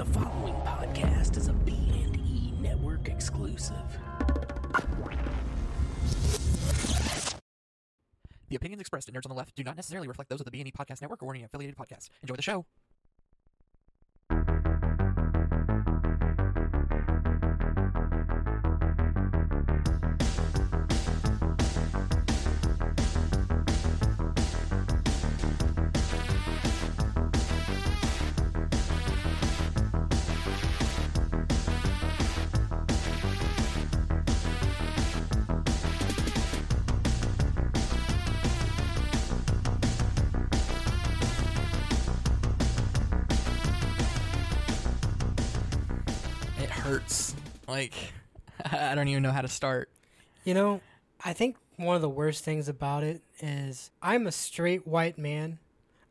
The following podcast is a B&E network exclusive. The opinions expressed in Nerds on the Left do not necessarily reflect those of the B&E Podcast Network or any affiliated podcasts. Enjoy the show. Like, I don't even know how to start. You know, I think one of the worst things about it is I'm a straight white man.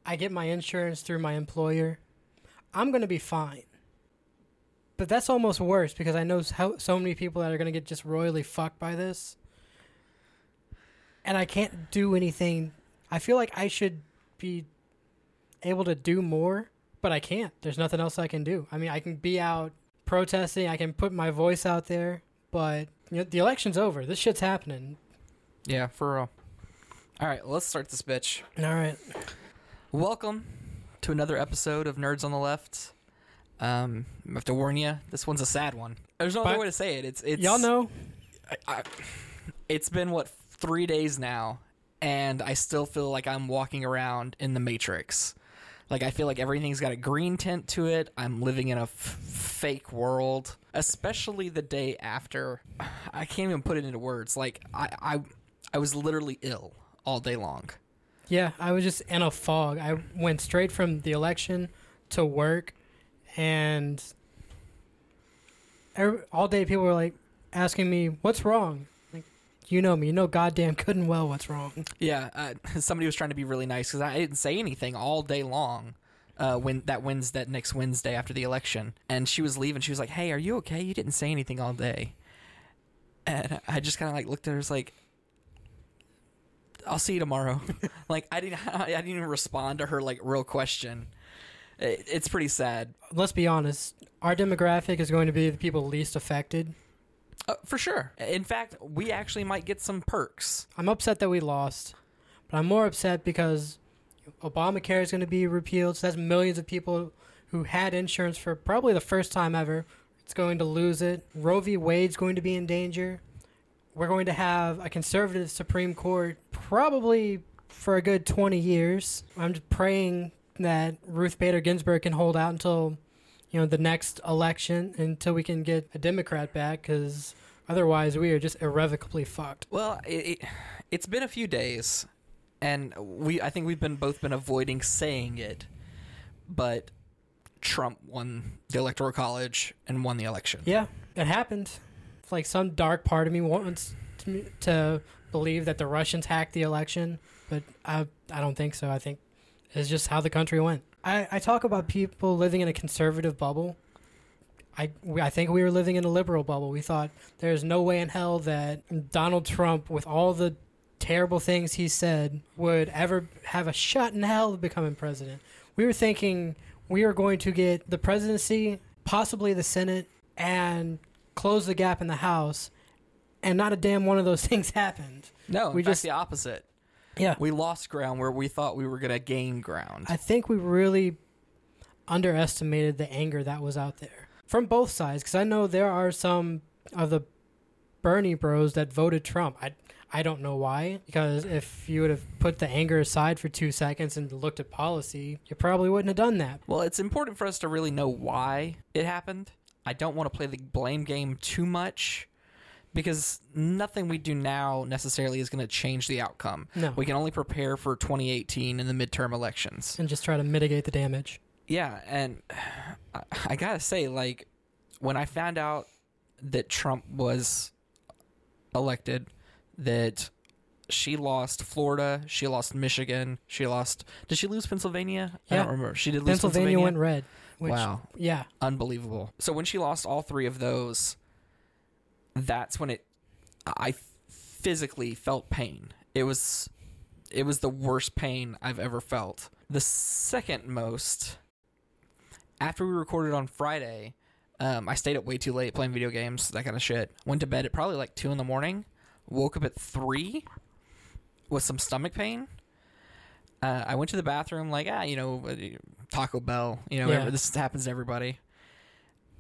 I get my insurance through my employer. I'm going to be fine. But that's almost worse because I know so, many people that are going to get just royally fucked by this. And I can't do anything. I feel like I should be able to do more, but I can't. There's nothing else I can do. I mean, I can be out protesting, I can put my voice out there, but you know, the election's over. This shit's happening. Yeah, for real. All right, let's start this bitch. All right. Welcome to another episode of Nerds on the Left. Um, I have to warn you, this one's a sad one. There's no other way to say it. It's it's Y'all know I, I, it's been what three days now, and I still feel like I'm walking around in the Matrix. Like I feel like everything's got a green tint to it. I'm living in a f- fake world, especially the day after. I can't even put it into words. Like I, I, I was literally ill all day long. Yeah, I was just in a fog. I went straight from the election to work, and every, all day people were like asking me, "What's wrong?" You know me, you know goddamn good and well what's wrong. Yeah, uh, somebody was trying to be really nice because I didn't say anything all day long. Uh, when that Wednesday, that next Wednesday after the election, and she was leaving, she was like, "Hey, are you okay? You didn't say anything all day." And I just kind of like looked at her, was like, "I'll see you tomorrow." like I didn't, I didn't even respond to her like real question. It, it's pretty sad, Let's be honest. Our demographic is going to be the people least affected. Uh, for sure. In fact, we actually might get some perks. I'm upset that we lost, but I'm more upset because Obamacare is going to be repealed. So that's millions of people who had insurance for probably the first time ever. It's going to lose it. Roe v. Wade's going to be in danger. We're going to have a conservative Supreme Court probably for a good 20 years. I'm just praying that Ruth Bader Ginsburg can hold out until you know the next election until we can get a Democrat back because otherwise we are just irrevocably fucked. Well, it, it's been a few days, and we I think we've been both been avoiding saying it, but Trump won the electoral college and won the election. Yeah, it happened. It's like some dark part of me wants to, to believe that the Russians hacked the election, but I I don't think so. I think it's just how the country went. I, I talk about people living in a conservative bubble. I, we, I think we were living in a liberal bubble. We thought there's no way in hell that Donald Trump, with all the terrible things he said, would ever have a shot in hell of becoming president. We were thinking we are going to get the presidency, possibly the Senate, and close the gap in the House, and not a damn one of those things happened. No, We just- the opposite. Yeah. We lost ground where we thought we were going to gain ground. I think we really underestimated the anger that was out there from both sides because I know there are some of the Bernie bros that voted Trump. I I don't know why because if you would have put the anger aside for two seconds and looked at policy, you probably wouldn't have done that. well, it's important for us to really know why it happened. I don't want to play the blame game too much because nothing we do now necessarily is going to change the outcome. No, We can only prepare for 2018 and the midterm elections. and just try to mitigate the damage. Yeah, and I, I gotta say, like, when I found out that Trump was elected, that she lost Florida, she lost Michigan, she lost. Did she lose Pennsylvania? I don't remember. She did lose Pennsylvania, Pennsylvania. went red. Which, wow, Yeah, unbelievable. So when she lost all three of those, that's when it. I physically felt pain. It was, it was the worst pain I've ever felt. The second most after we recorded on Friday, um, I stayed up way too late playing video games, that kind of shit. Went to bed at probably like two in the morning. Woke up at three with some stomach pain. Uh, I went to the bathroom, like ah, you know, uh, Taco Bell. You know, Yeah. this happens to everybody.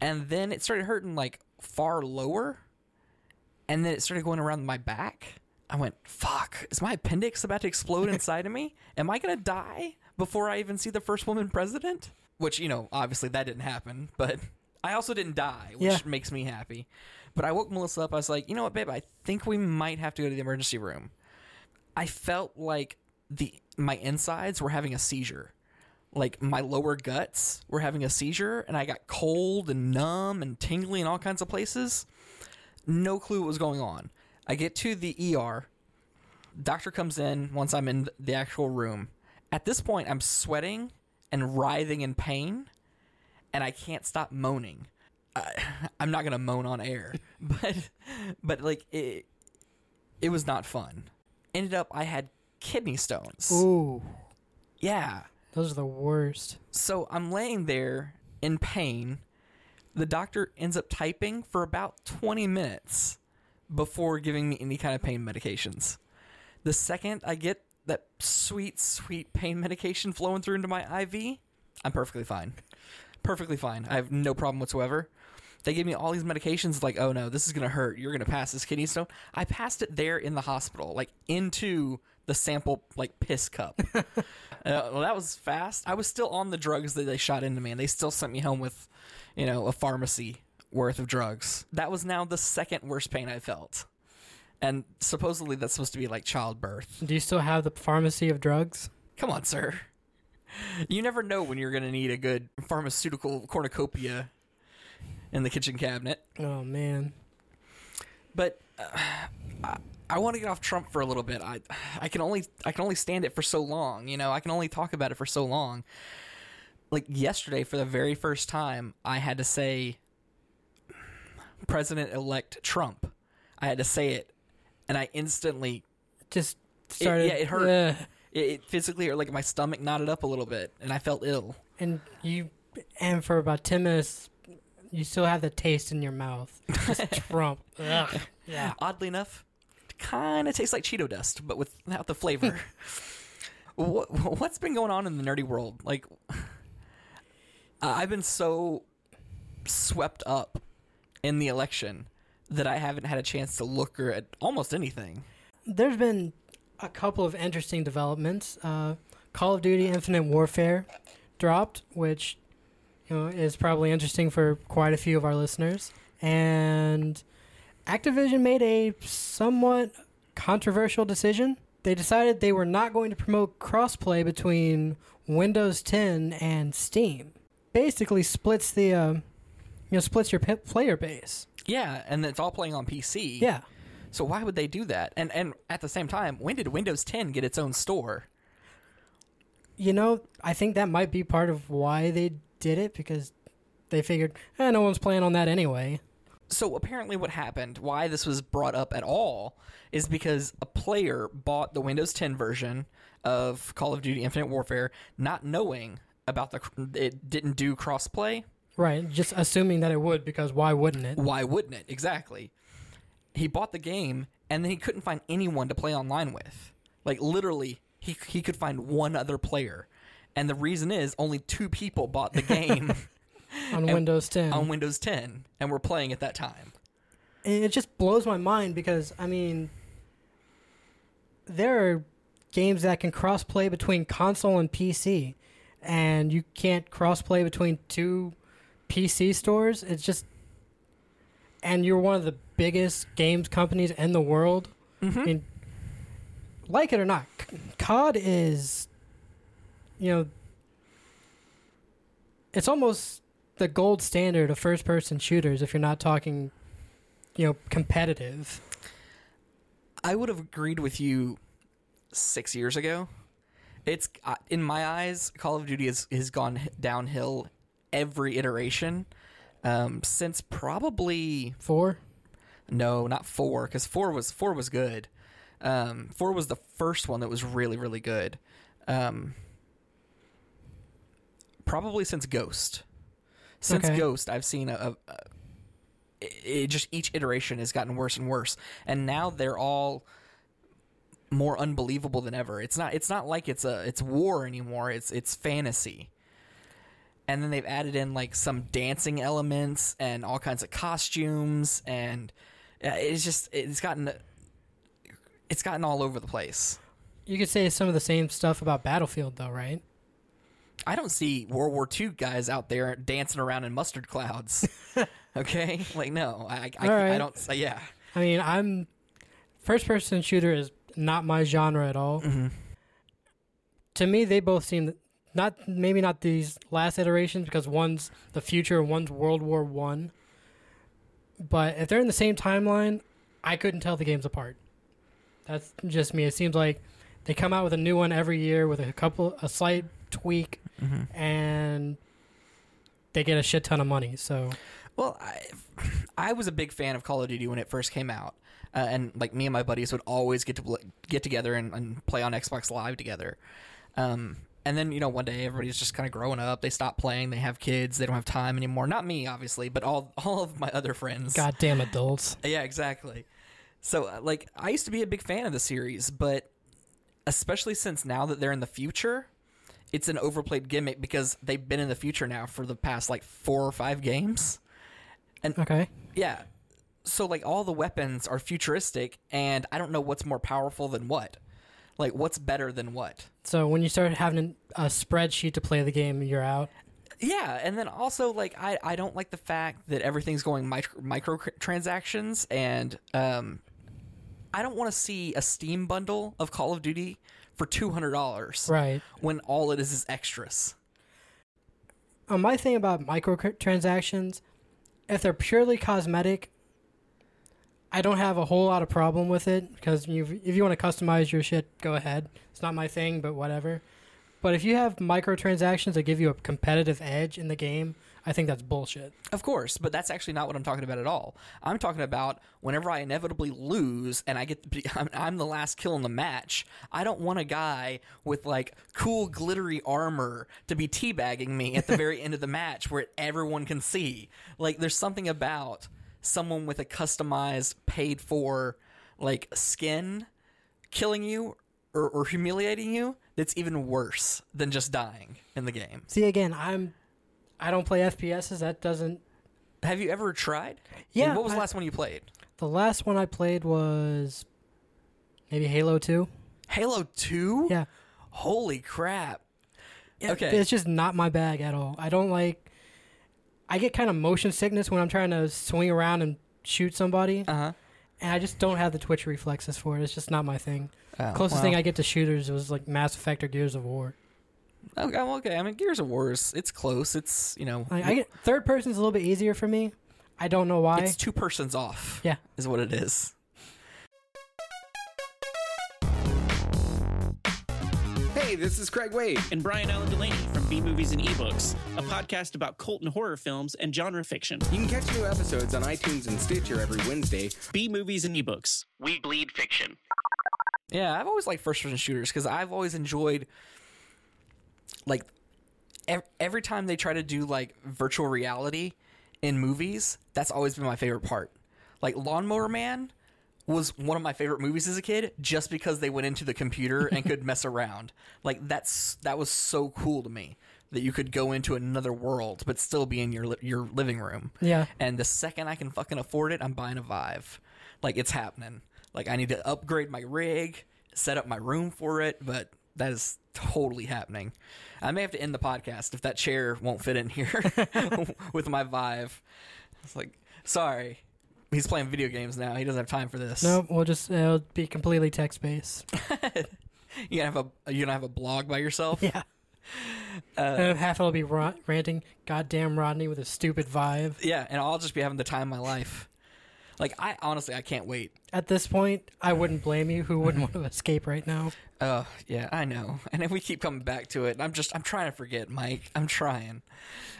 And then it started hurting like far lower, and then it started going around my back. I went, "Fuck! Is my appendix about to explode inside of me? Am I gonna die before I even see the first woman president?" Which you know, obviously that didn't happen, but I also didn't die, which Yeah. makes me happy. But I woke Melissa up. I was like, "You know what, babe? I think we might have to go to the emergency room." I felt like the my insides were having a seizure. Like my lower guts were having a seizure and I got cold and numb and tingly in all kinds of places. No clue what was going on. I get to the ER. Doctor comes in once I'm in the actual room. At this point I'm sweating and writhing in pain and I can't stop moaning. I, I'm not to moan on air, but but like it it was not fun. Ended up I had kidney stones. Ooh, Yeah. those are the worst. So I'm laying there in pain. The doctor ends up typing for about 20 minutes before giving me any kind of pain medications. The second I get that sweet, sweet pain medication flowing through into my IV, I'm perfectly fine. Perfectly fine. I have no problem whatsoever. They gave me all these medications, like, oh no, this is gonna hurt. You're gonna pass this kidney stone. I passed it there in the hospital, like into the sample, like piss cup. uh, well, that was fast. I was still on the drugs that they shot into me, and they still sent me home with, you know, a pharmacy worth of drugs. That was now the second worst pain I felt, and supposedly that's supposed to be like childbirth. Do you still have the pharmacy of drugs? Come on, sir. You never know when you're gonna need a good pharmaceutical cornucopia in the kitchen cabinet. Oh man, But uh, I, I want to get off Trump for a little bit. I I can only I can only stand it for so long. You know, I can only talk about it for so long. Like yesterday, for the very first time, I had to say President elect Trump. I had to say it, and I instantly just started. yeah, it hurt. It, it physically or like my stomach knotted up a little bit, and I felt ill. and you, and for about ten minutes, you still have the taste in your mouth. Just Trump. Ugh. Yeah. Oddly enough, kind of tastes like Cheeto dust, but without the flavor. what, what's been going on in the nerdy world? Like, I've been so swept up in the election that I haven't had a chance to look at almost anything. There's been a couple of interesting developments. Uh, Call of Duty Infinite Warfare dropped, which you know is probably interesting for quite a few of our listeners. And Activision made a somewhat controversial decision. They decided they were not going to promote crossplay between Windows 10 and Steam. Basically, splits the uh, you know splits your p- player base. Yeah, and it's all playing on PC. Yeah. So why would they do that? And and at the same time, when did Windows 10 get its own store? You know, I think that might be part of why they did it because they figured, eh, no one's playing on that anyway. So apparently, what happened, why this was brought up at all, is because a player bought the Windows 10 version of Call of Duty Infinite Warfare, not knowing about the it didn't do crossplay. Right, just assuming that it would because why wouldn't it? Why wouldn't it? Exactly. He bought the game, and then he couldn't find anyone to play online with. Like literally, he he could find one other player, and the reason is only two people bought the game On Windows 10. on Windows 10 and were playing at that time. And it just blows my mind because I mean there are games that can crossplay between console and PC and you can't crossplay between two PC stores. It's just and you're one of the biggest games companies in the world. Mm-hmm. I mean, like it or not, COD is, you know, it's almost the gold standard of first-person shooters. If you're not talking, you know, competitive. I would have agreed with you six years ago. It's uh, in my eyes, Call of Duty has has gone downhill every iteration um, since probably Four. no, not four, because four was four was good. Um, four was the first one that was really really good. Um, probably since Ghost. Since Okay. Ghost, I've seen a, a, a it, it just each iteration has gotten worse and worse, and now they're all more unbelievable than ever. It's not it's not like it's a it's war anymore. It's it's fantasy. And then they've added in like some dancing elements and all kinds of costumes and it's just it's gotten it's gotten all over the place. You could say some of the same stuff about Battlefield, though, right? I don't see World War II guys out there dancing around in mustard clouds. okay, like no, I I, right. I don't. Yeah, I mean, I'm first person shooter is not my genre at all. Mm-hmm. To me, they both seem not maybe not these last iterations because one's the future and one's World War One. But if they're in the same timeline, I couldn't tell the games apart. That's just me. It seems like they come out with a new one every year with a couple a slight tweak Mm-hmm. and they get a shit ton of money. So Well, I, I was a big fan of Call of Duty when it first came out, uh, and like me and my buddies would always get to pl- get together and, and play on Xbox Live together. Um, and then you know one day everybody's just kind of growing up. They stop playing. They have kids. They don't have time anymore. Not me, obviously, but all all of my other friends. goddamn adults. Yeah, exactly. So, uh, like, I used to be a big fan of the series, but especially since now that they're in the future, it's an overplayed gimmick because they've been in the future now for the past like four or five games. And okay. Yeah. So, like, all the weapons are futuristic, and I don't know what's more powerful than what. Like, what's better than what? So when you start having a spreadsheet to play the game, you're out. Yeah, and then also like I, I don't like the fact that everything's going micro microtransactions and um I don't want to see a Steam bundle of Call of Duty for two hundred dollars Right. when all it is is extras. Uh, my thing about microtransactions, if they're purely cosmetic, I don't have a whole lot of problem with it because if you want to customize your shit, go ahead. It's not my thing, but whatever. But if you have microtransactions that give you a competitive edge in the game, I think that's bullshit. Of course, but that's actually not what I'm talking about at all. I'm talking about whenever I inevitably lose and I get be, I'm, I'm the last kill in the match. I don't want a guy with like cool glittery armor to be teabagging me at the very end of the match where everyone can see. Like, there's something about someone with a customized, paid for like skin killing you or, or humiliating you that's even worse than just dying in the game. See, again, I'm, I don't play FPSs. That doesn't. Have you ever tried? Yeah, what was the last one you played? The last one I played was maybe Halo Two. Halo 2? Yeah. Holy crap. Okay. It's just not my bag at all. I don't like. I get kind of motion sickness when I'm trying to swing around and shoot somebody, Uh huh. and I just don't have the twitch reflexes for it. It's just not my thing. Oh, Closest thing I get to shooters was like Mass Effect or Gears of War. Okay, well, okay. I mean, Gears of War's it's close. It's you know, Like, I get third person's a little bit easier for me. I don't know why. it's two persons off. Yeah. is what it is. Hey, this is Craig Wade. and Brian Allen Delaney from B Movies and Ebooks, a podcast about cult and horror films and genre fiction. You can catch new episodes on iTunes and Stitcher every Wednesday. B Movies and Ebooks. We bleed fiction. Yeah, I've always liked first person shooters because I've always enjoyed like ev- every time they try to do like virtual reality in movies. That's always been my favorite part. Like Lawnmower Man was one of my favorite movies as a kid just because they went into the computer and could mess around. Like that's that was so cool to me that you could go into another world but still be in your li- your living room. Yeah. And the second I can fucking afford it, I'm buying a Vive. Like it's happening. Like I need to upgrade my rig, set up my room for it, but that is totally happening. I may have to end the podcast if that chair won't fit in here with my Vive. It's like, sorry. He's playing video games now. He doesn't have time for this. no, we'll just it'll be completely text based. You gonna have a you gonna have a blog by yourself? yeah. Uh, and half it'll be ra- ranting, "Goddamn Rodney with a stupid Vive." Yeah, and I'll just be having the time of my life. Like I honestly I can't wait. At this point, I wouldn't blame you. Who wouldn't want to escape right now? Oh, yeah, I know. And if we keep coming back to it, I'm just I'm trying to forget, Mike. I'm trying.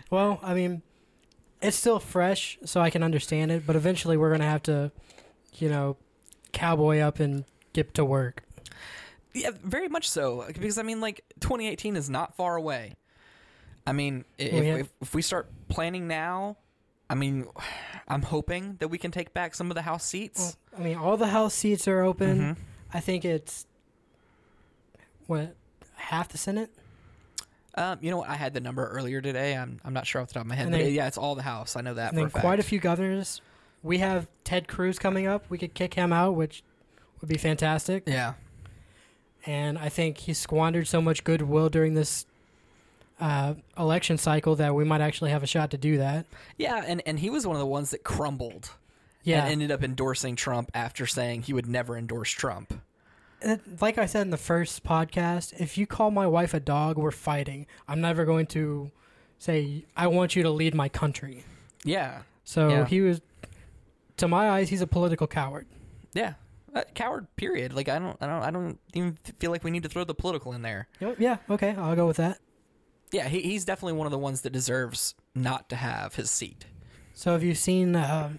Well, I mean, it's still fresh, so I can understand it. But eventually, we're gonna have to, you know, cowboy up and get to work. Yeah, very much so. Because I mean, like 2018 is not far away. I mean, if, Yeah. if, if we start planning now. I mean, I'm hoping that we can take back some of the House seats. Well, I mean, all the House seats are open. Mhm. I think it's what half the Senate. Um, you know what? I had the number earlier today. I'm I'm not sure off the top of my head, And but then- yeah, it's all the House. I know that and for then a quite a few governors. We have Ted Cruz coming up. We could kick him out, which would be fantastic. Yeah. And I think he squandered so much goodwill during this uh, election cycle that we might actually have a shot to do that. Yeah, and, and he was one of the ones that crumbled Yeah, and ended up endorsing Trump after saying he would never endorse Trump. Like I said in the first podcast, if you call my wife a dog, we're fighting. I'm never going to say I want you to lead my country. Yeah. So Yeah. he was, to my eyes, he's a political coward. Yeah. Uh, coward period. Like I don't I don't I don't even feel like we need to throw the political in there. Yeah, okay, I'll go with that. Yeah, he, he's definitely one of the ones that deserves not to have his seat. So have you seen uh,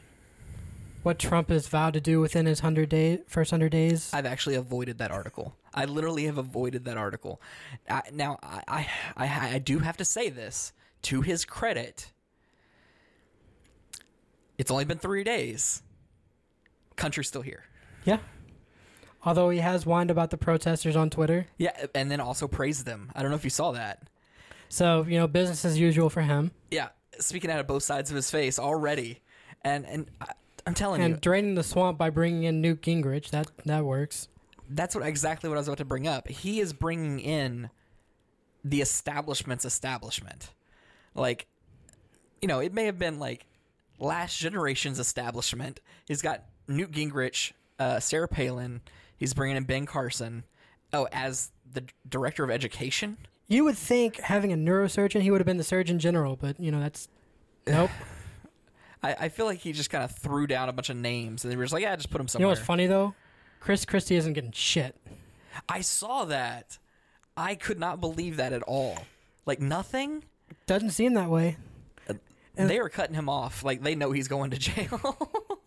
what Trump has vowed to do within his hundred day first hundred days? I've actually avoided that article. I literally have avoided that article. I, now, I, I, I, I do have to say this to his credit. It's only been three days. Country's still here. yeah. Although he has whined about the protesters on Twitter, Yeah, and then also praised them. I don't know if you saw that. so you know business as usual for him, Yeah, speaking out of both sides of his face already, and and I, I'm telling and you, draining the swamp by bringing in Newt Gingrich. That that works. that's what exactly what I was about to bring up. He is bringing in the establishment's establishment. Like, you know, it may have been like last generation's establishment. He's got Newt Gingrich, uh, Sarah Palin. He's bringing in Ben Carson. Oh, as the director of education. You would think having a neurosurgeon, he would have been the Surgeon General, but you know that's nope. I, I feel like he just kind of threw down a bunch of names, and they were just like, "Yeah, just put him somewhere. you know what's funny though? Chris Christie isn't getting shit. I saw that. I could not believe that at all. Like nothing. Doesn't seem that way. And- they were cutting him off. Like they know he's going to jail.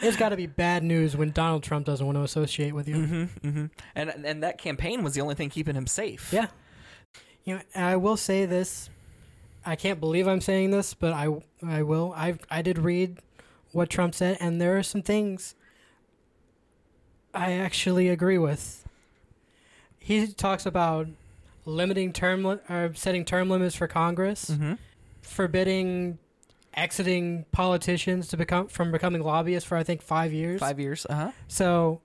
It's got to be bad news when Donald Trump doesn't want to associate with you. mm-hmm. And and that campaign was the only thing keeping him safe. Yeah. You know, and I will say this. I can't believe I'm saying this, but I I will. I I did read what Trump said, and there are some things I actually agree with. He talks about limiting term li- or setting term limits for Congress, Mm-hmm. forbidding exiting politicians to become from becoming lobbyists for I think five years. Five years. Uh huh. So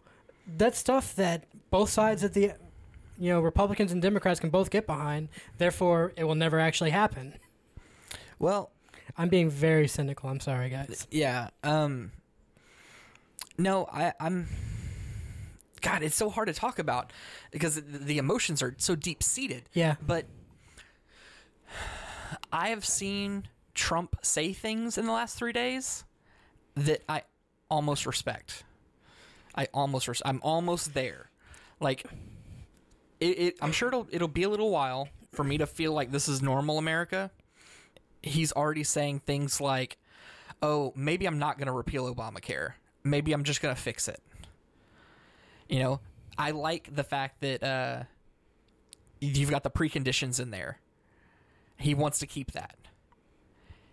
that's stuff that both sides of the you know, Republicans and Democrats can both get behind. Therefore, it will never actually happen. Well, I'm being very cynical. I'm sorry, guys. yeah. Um. No, I, I'm. God, it's so hard to talk about because the, emotions are so deep seated. Yeah. But I have seen Trump say things in the last three days that I almost respect. I almost, res- I'm almost there. Like, it, it, I'm sure it'll it'll be a little while for me to feel like this is normal America. He's already saying things like, "Oh, maybe I'm not going to repeal Obamacare. Maybe I'm just going to fix it." You know, I like the fact that uh, you've got the preconditions in there. He wants to keep that.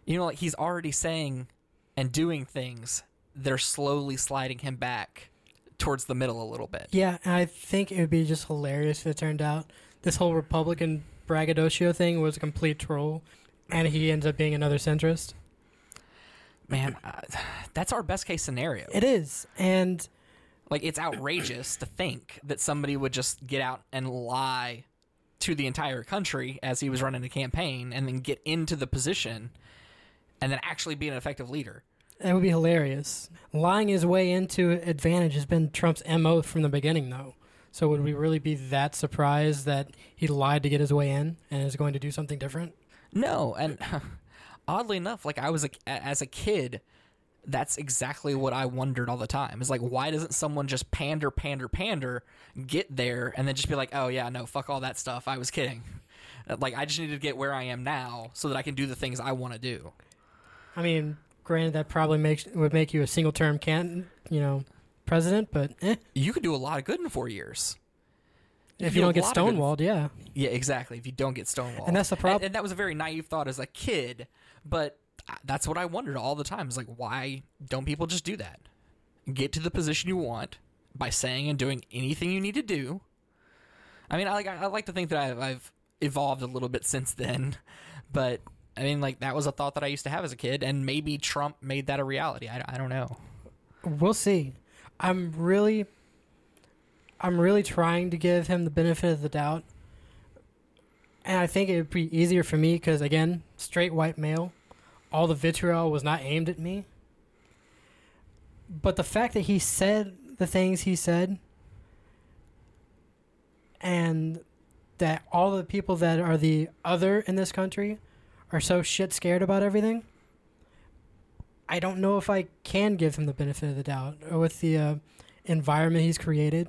You know, like he's already saying and doing things that are slowly sliding him back towards the middle a little bit. Yeah, I think it would be just hilarious if it turned out this whole Republican braggadocio thing was a complete troll and he ends up being another centrist. Man, uh, that's our best case scenario. It is. And Like it's outrageous to think that somebody would just get out and lie to the entire country as he was running a campaign and then get into the position and then actually be an effective leader. That would be hilarious. Lying his way into advantage has been Trump's MO from the beginning, though. So would we really be that surprised that he lied to get his way in and is going to do something different? No, and oddly enough, like I was a, as a kid, that's exactly what I wondered all the time. Is like, why doesn't someone just pander, pander, pander, get there, and then just be like, oh yeah, no, fuck all that stuff. I was kidding. Like I just need to get where I am now so that I can do the things I want to do. I mean, granted, that probably makes would make you a single term can you know president, but eh. You could do a lot of good in four years. You if you don't get of good- stonewalled, yeah. Yeah, exactly. If you don't get stonewalled, And that's the problem. And, that was a very naive thought as a kid, but that's what I wondered all the time. Is like, why don't people just do that? Get to the position you want by saying and doing anything you need to do. I mean, I like I like to think that I've, I've evolved a little bit since then, but I mean, like that was a thought that I used to have as a kid, and maybe Trump made that a reality. I, I don't know. We'll see. I'm really, I'm really trying to give him the benefit of the doubt, and I think it would be easier for me because again, straight white male, all the vitriol was not aimed at me. But the fact that he said the things he said, and that all the people that are the other in this country are so shit scared about everything. I don't know if I can give him the benefit of the doubt with the uh, environment he's created.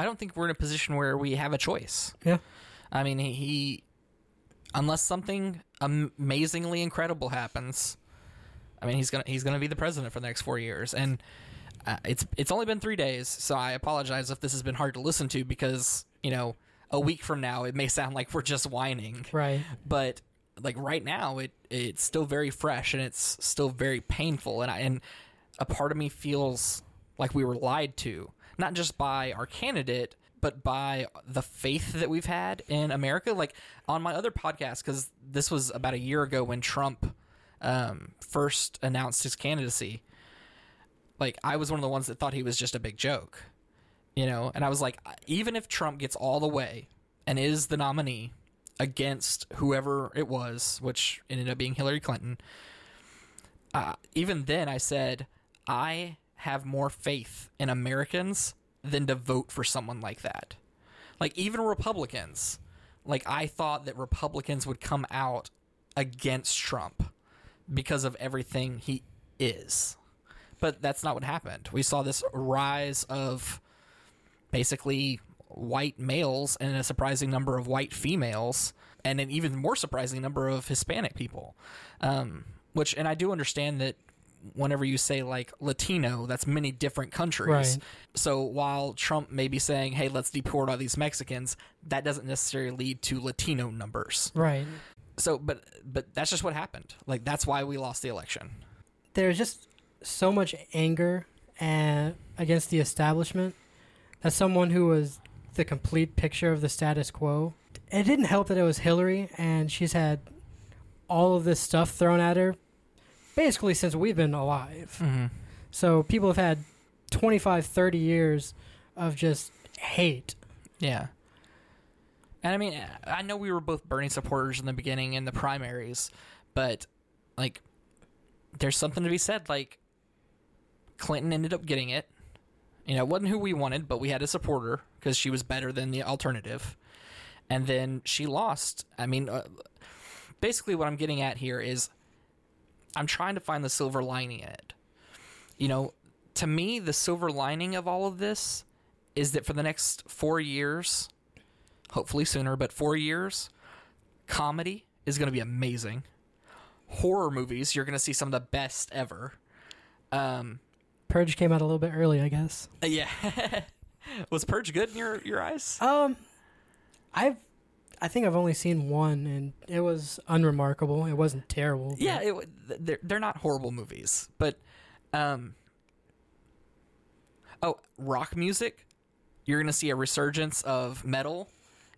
I don't think we're in a position where we have a choice. Yeah. I mean, he, he unless something amazingly incredible happens, I mean, he's gonna he's gonna be the president for the next four years, and uh, it's it's only been three days, so I apologize if this has been hard to listen to because you know a week from now it may sound like we're just whining, Right. but like right now it it's still very fresh and it's still very painful and I, and a part of me feels like we were lied to not just by our candidate but by the faith that we've had in America. Like on my other podcast cuz this was about a year ago when Trump um, first announced his candidacy like I was one of the ones that thought he was just a big joke you know? And I was like even if Trump gets all the way and is the nominee against whoever it was, which ended up being Hillary Clinton, uh, even then I said, I have more faith in Americans than to vote for someone like that. Like, even Republicans, like, I thought that Republicans would come out against Trump because of everything he is. But that's not what happened. We saw this rise of basically white males and a surprising number of white females and an even more surprising number of Hispanic people. Um, which, and I do understand that whenever you say like Latino, that's many different countries. Right. So while Trump may be saying, hey, let's deport all these Mexicans, that doesn't necessarily lead to Latino numbers. Right. So, but, but that's just what happened. Like, that's why we lost the election. There's just so much anger and against the establishment that someone who was the complete picture of the status quo. It didn't help that it was Hillary and she's had all of this stuff thrown at her basically since we've been alive. Mm-hmm. So people have had 25, 30 years of just hate. Yeah. And I mean, I know we were both Bernie supporters in the beginning in the primaries, but like, there's something to be said. Like, Clinton ended up getting it. You know, it wasn't who we wanted, but we had to support her because she was better than the alternative. And then she lost. I mean, uh, basically, what I'm getting at here is I'm trying to find the silver lining in it. You know, to me, the silver lining of all of this is that for the next four years, hopefully sooner, but four years, comedy is going to be amazing. Horror movies, you're going to see some of the best ever. Um, Purge came out a little bit early, I guess. yeah. Was Purge good in your, your eyes? Um, I've, I think I've only seen one, and it was unremarkable. It wasn't terrible. Yeah, it, they're they're not horrible movies, but um. Oh, rock music. You're gonna see a resurgence of metal.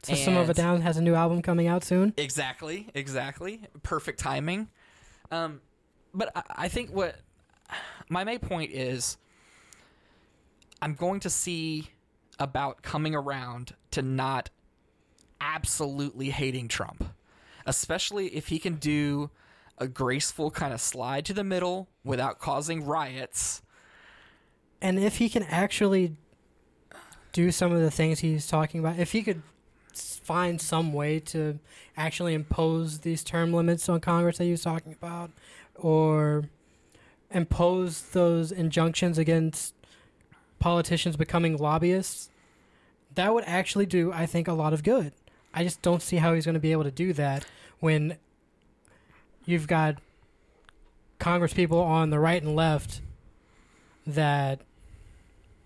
System of a Down has a new album coming out soon. Exactly, exactly. Perfect timing. Um, but I, I think what my main point is, I'm going to see about coming around to not absolutely hating Trump, especially if he can do a graceful kind of slide to the middle without causing riots. And if he can actually do some of the things he's talking about, if he could find some way to actually impose these term limits on Congress that he was talking about, or impose those injunctions against politicians becoming lobbyists, that would actually do, I think, a lot of good. I just don't see how he's going to be able to do that when you've got Congress people on the right and left that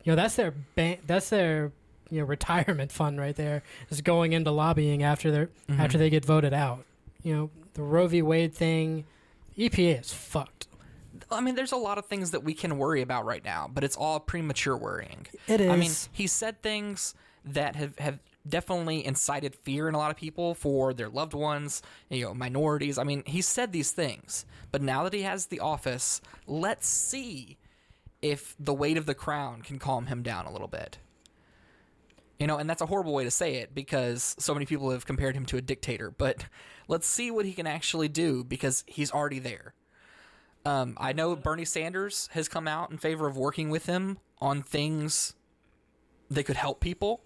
you know that's their ba- that's their you know retirement fund right there is going into lobbying after they are Mhm. after they get voted out. You know the Roe v. Wade thing, EPA is fucked. I mean, there's a lot of things that we can worry about right now, but it's all premature worrying. It is. I mean, he said things that have, have definitely incited fear in a lot of people for their loved ones, you know, minorities. I mean, he said these things, but now that he has the office, let's see if the weight of the crown can calm him down a little bit. You know, and that's a horrible way to say it because so many people have compared him to a dictator, but let's see what he can actually do because he's already there. Um, I know Bernie Sanders has come out in favor of working with him on things that could help people.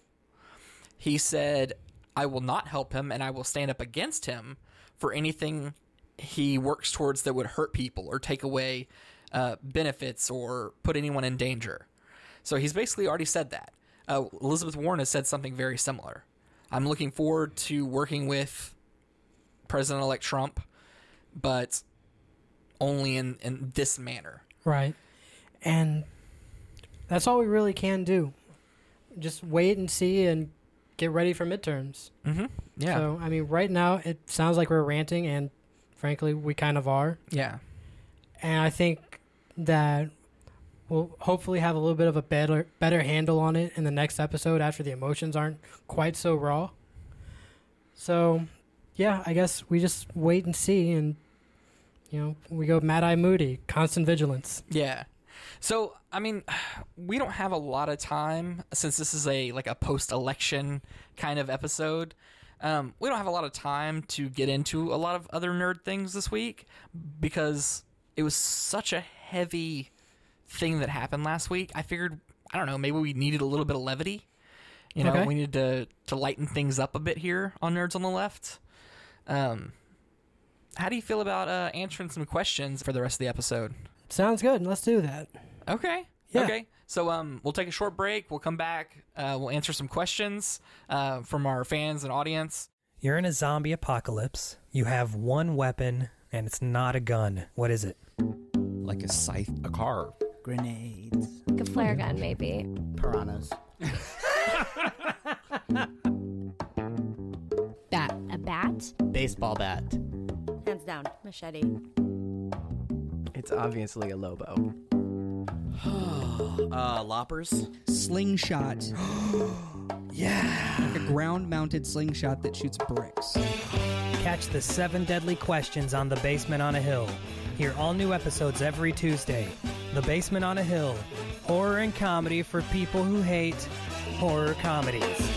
He said, I will not help him and I will stand up against him for anything he works towards that would hurt people or take away uh, benefits or put anyone in danger. So he's basically already said that. Uh, Elizabeth Warren has said something very similar. I'm looking forward to working with President elect Trump, but only in, in this manner. Right. And that's all we really can do. Just wait and see and get ready for midterms. Mm-hmm. Yeah. So, I mean, right now it sounds like we're ranting, and frankly, we kind of are. yeah. And I think that we'll hopefully have a little bit of a better better handle on it in the next episode after the emotions aren't quite so raw. So, yeah, I guess we just wait and see, and you know, we go Mad Eye Moody, constant vigilance. Yeah. So, I mean, we don't have a lot of time since this is a like a post-election kind of episode. Um, we don't have a lot of time to get into a lot of other nerd things this week because it was such a heavy thing that happened last week. I figured, I don't know, maybe we needed a little bit of levity. You know, Okay. we needed to to lighten things up a bit here on Nerds on the Left. Um, how do you feel about uh, answering some questions for the rest of the episode? Sounds good. Let's do that. Okay. Yeah. Okay. So um, we'll take a short break. We'll come back. Uh, we'll answer some questions uh, from our fans and audience. You're in a zombie apocalypse. You have one weapon, and it's not a gun. What is it? like a scythe, a car. Grenades. Like a flare gun, maybe. Piranhas. Bat. A bat? Baseball bat. Hands down. Machete. It's obviously a Lobo. Uh, loppers. Slingshot. Yeah. Like a ground mounted slingshot that shoots bricks. Catch the seven deadly questions on The Basement on a Hill. Hear all new episodes every Tuesday. The Basement on a Hill. Horror and comedy for people who hate horror comedies.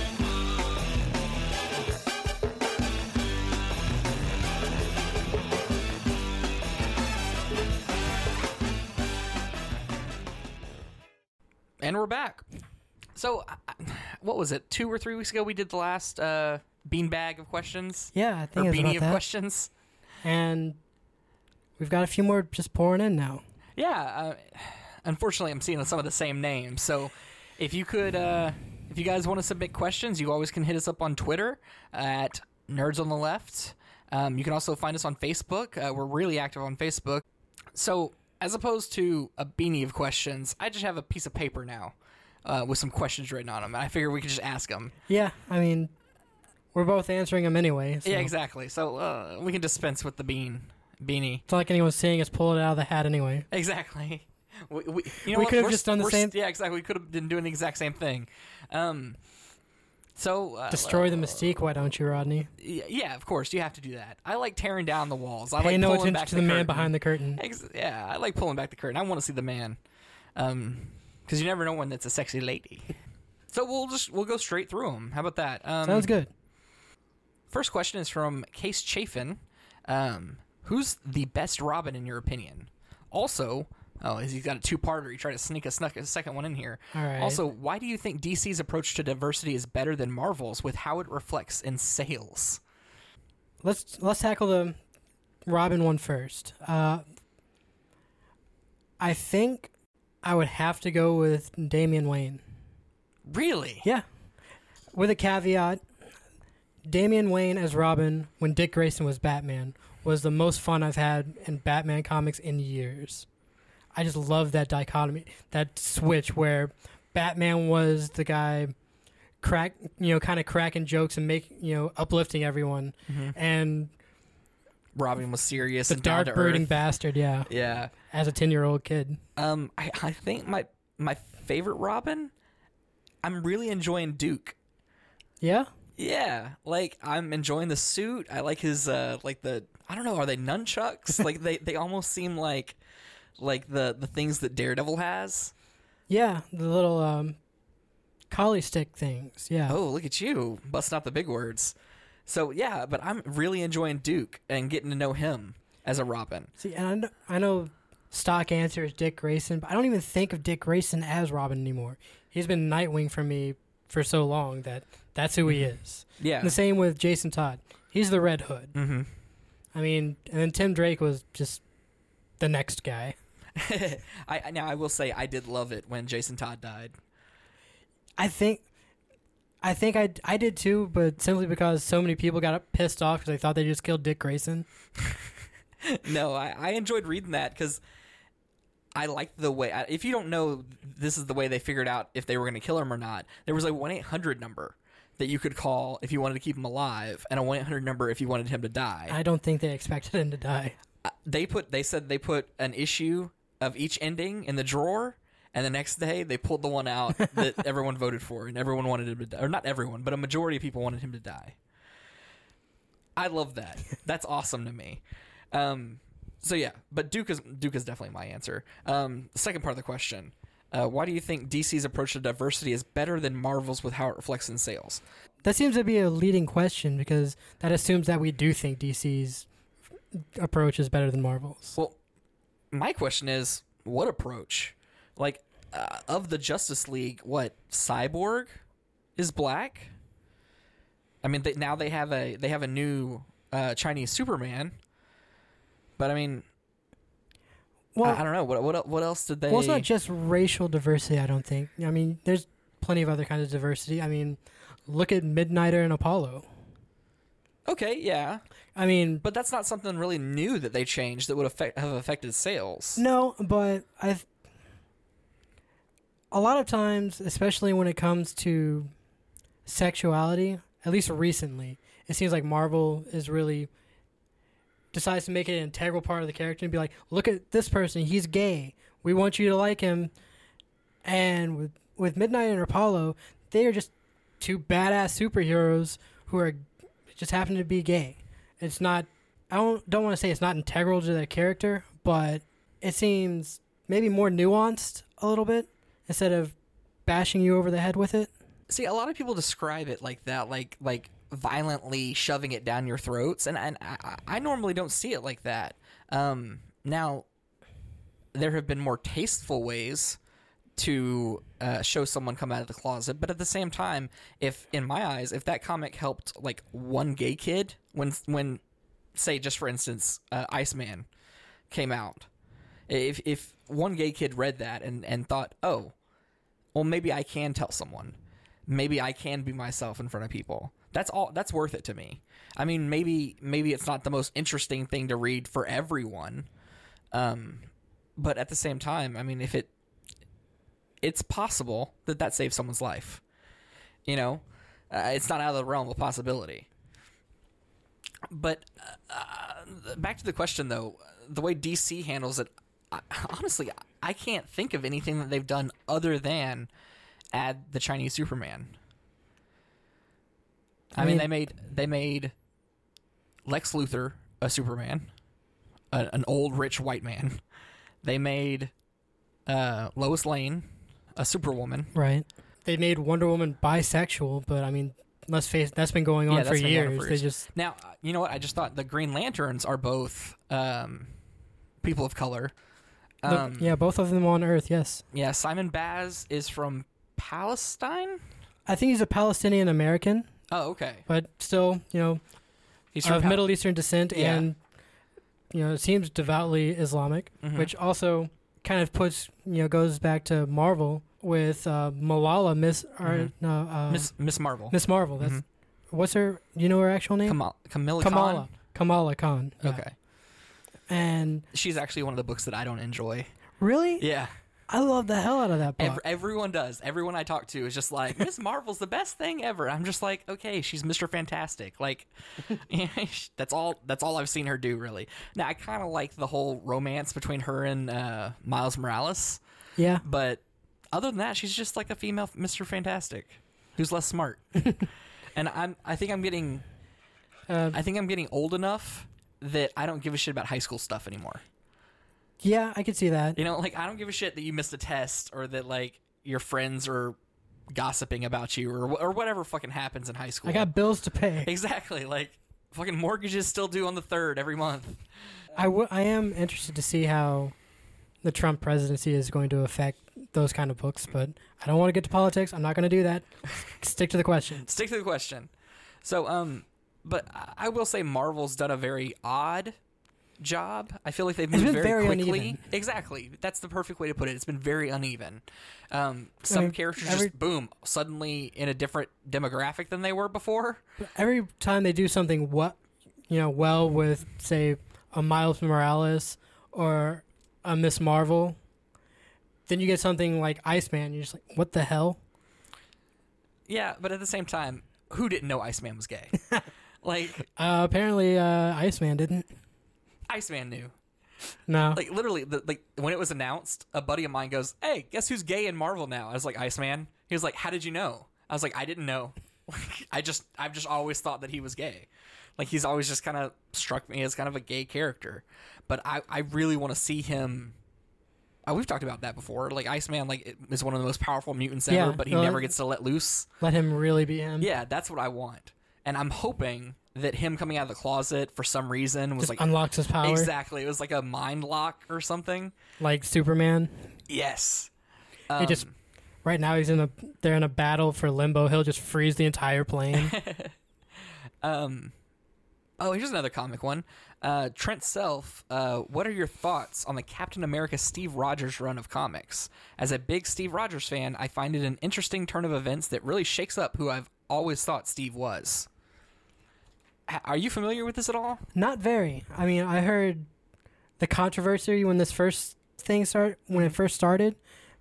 And we're back. So, what was it? Two or three weeks ago, we did the last uh, beanbag of questions Yeah, I or think it's beanie about of that. questions. And we've got a few more just pouring in now. Yeah. Uh, unfortunately, I'm seeing some of the same names. So, if you could, uh, if you guys want to submit questions, you always can hit us up on Twitter at Nerds on the Left. Um, you can also find us on Facebook. Uh, we're really active on Facebook. So, as opposed to a beanie of questions, I just have a piece of paper now uh, with some questions written on them, and I figure we could just ask them. Yeah, I mean, we're both answering them anyway. So Yeah, exactly. So uh, we can dispense with the bean beanie. It's not like anyone's seeing us pull it out of the hat anyway. Exactly. We, we, you know We could have just done the same- Yeah, exactly. We could have been doing the exact same thing. Um, so uh, Destroy the mystique, why don't you, Rodney? y- Yeah, of course you have to do that. I like tearing down the walls. I Pay like no pulling attention back to the, man curtain. behind the curtain. Ex- yeah, I like pulling back the curtain. I want to see the man, um, because you never know when that's a sexy lady. so we'll just we'll go straight through them. How about that? Um, Sounds good. First question is from Case Chafin. Um, who's the best Robin in your opinion? Also, oh, is he's got a two-parter. He tried to sneak a, snuck a second one in here. All right. Also, why do you think DC's approach to diversity is better than Marvel's with how it reflects in sales? Let's let's tackle the Robin one first. Uh, I think I would have to go with Damian Wayne. Really? Yeah. With a caveat, Damian Wayne as Robin when Dick Grayson was Batman was the most fun I've had in Batman comics in years. I just love that dichotomy, that switch where Batman was the guy crack, you know, kind of cracking jokes and make, you know, uplifting everyone. Mhm. And Robin was serious the and dark brooding bastard, yeah. Yeah. As a 10-year-old kid. Um, I, I think my my favorite Robin, I'm really enjoying Duke. Yeah? Yeah, like I'm enjoying the suit. I like his uh like the I don't know, are they nunchucks? like they they almost seem like like the the things that Daredevil has. Yeah, the little um collie stick things. Yeah. Oh, look at you busting out the big words. So yeah, but I'm really enjoying Duke and getting to know him as a Robin. See, and I know, I know stock answer is Dick Grayson, but I don't even think of Dick Grayson as Robin anymore. He's been Nightwing for me for so long that that's who he is. Yeah. And the same with Jason Todd. He's the Red Hood. Mm-hmm. I mean, and then Tim Drake was just the next guy. I now I will say I did love it when Jason Todd died. I think, I think I, I did too, but simply because so many people got pissed off because they thought they just killed Dick Grayson. no, I, I enjoyed reading that because I liked the way. I- If you don't know, this is the way they figured out if they were going to kill him or not. There was a one eight hundred number that you could call if you wanted to keep him alive, and a one eight hundred number if you wanted him to die. I don't think they expected him to die. Uh, they put they said they put an issue of each ending in the drawer. And the next day, they pulled the one out that everyone voted for, and everyone wanted him to die. Or not everyone, but a majority of people wanted him to die. I love that. That's awesome to me. Um, so yeah, but Duke is Duke is definitely my answer. Um, second part of the question: uh, Why do you think DC's approach to diversity is better than Marvel's with how it reflects in sales? That seems to be a leading question because that assumes that we do think DC's approach is better than Marvel's. Well, my question is, what approach? Like, uh, of the Justice League, what Cyborg is black? I mean, they, now they have a they have a new uh, Chinese Superman, but I mean, Well, I, I don't know what what what else did they? Well, it's not just racial diversity. I don't think. I mean, there's plenty of other kinds of diversity. I mean, look at Midnighter and Apollo. Okay, yeah. I mean, but that's not something really new that they changed that would affect have affected sales. No, but I. A lot of times, especially when it comes to sexuality, at least recently, it seems like Marvel is really decides to make it an integral part of the character and be like, look at this person, he's gay. We want you to like him. And with with Midnight and Apollo, they are just two badass superheroes who are just happen to be gay. It's not I don't don't want to say it's not integral to their character, but it seems maybe more nuanced a little bit instead of bashing you over the head with it. See, a lot of people describe it like that, like like violently shoving it down your throats, and and I, I normally don't see it like that. Um, now, there have been more tasteful ways to uh, show someone come out of the closet, but at the same time, if in my eyes, if that comic helped like one gay kid when when say just for instance, uh, Iceman came out, if if one gay kid read that and and thought, oh, well maybe I can tell someone maybe I can be myself in front of people. That's all that's worth it to me. I mean, maybe maybe it's not the most interesting thing to read for everyone. Um but at the same time, I mean, if it it's possible that that saves someone's life. You know, uh, it's not out of the realm of possibility. But uh, back to the question though, the way DC handles it, I, honestly, I can't think of anything that they've done other than add the Chinese Superman. I, I mean, mean- they made they made Lex Luthor a Superman, a, an old rich white man. They made uh, Lois Lane a Superwoman. Right. They made Wonder Woman bisexual, but I mean, let's face it, that's been going on Yeah, for that's been going on years. They just Now, you know what? I just thought the Green Lanterns are both um, people of color. the- Um, yeah, both of them on Earth. Yes, yeah. Simon Baz is from Palestine. I think he's a Palestinian American, Oh, okay. but still, you know, He's of Pal- Middle Eastern descent Yeah. and you know it seems devoutly Islamic, Mhm. which also kind of puts you know goes back to Marvel with uh, Malala Miss or Mhm. no uh, Miss Miss Marvel. Miss Marvel. That's Mhm. what's her? You know her actual name? Kamal- Kamala Kamala Khan? Kamala Khan. yeah. Okay. And She's actually one of the books that I don't enjoy. really, Yeah. I love the hell out of that book. Ev- everyone does. Everyone I talk to is just like, Miss Marvel's the best thing ever. I'm just like, okay, she's Mr. Fantastic. Like, that's all. That's all I've seen her do, really. Now, I kind of like the whole romance between her and uh, Miles Morales, yeah. but other than that, she's just like a female Mr. Fantastic who's less smart. and I'm. I think I'm getting. Uh, I think I'm getting old enough that I don't give a shit about high school stuff anymore. Yeah, I could see that. You know, like I don't give a shit that you missed a test or that like your friends are gossiping about you or or whatever fucking happens in high school. I got bills to pay. exactly like fucking mortgages still due on the third every month. I, w- I am interested to see how the Trump presidency is going to affect those kind of books, but I don't want to get to politics. I'm not going to do that. Stick to the question. Stick to the question. So, um, but I will say Marvel's done a very odd job. I feel like they've moved been very, very quickly. uneven. Exactly. That's the perfect way to put it. It's been very uneven. Um, some mean, characters every- just boom suddenly in a different demographic than they were before. Every time they do something what you know well with say a Miles Morales or a Miss Marvel, then you get something like Iceman. You're just like, what the hell? Yeah, but at the same time, who didn't know Iceman was gay? like Uh, apparently, uh, Iceman didn't. Iceman knew. No. Like literally, the, like when it was announced, a buddy of mine goes, "Hey, guess who's gay in Marvel now?" I was like, "Iceman." He was like, "How did you know?" I was like, "I didn't know. I just, I've just always thought that he was gay. Like he's always just kind of struck me as kind of a gay character. But I, I really want to see him." Uh, we've talked about that before. Like Iceman, like is one of the most powerful mutants ever, Yeah, but he uh, never gets to let loose. Let him really be him. Yeah, that's what I want, and I'm hoping that him coming out of the closet for some reason was Just like unlocks his power. Exactly, it was like a mind lock or something. Like Superman. Yes. he just Um, right now he's in a they're in a battle for limbo. He'll just freeze the entire plane. Um, oh, here's another comic one. Uh, Trent Self, uh, what are your thoughts on the Captain America Steve Rogers run of comics? As a big Steve Rogers fan, I find it an interesting turn of events that really shakes up who I've always thought Steve was. Are you familiar with this at all? Not very. I mean, I heard the controversy when this first thing started when it first started,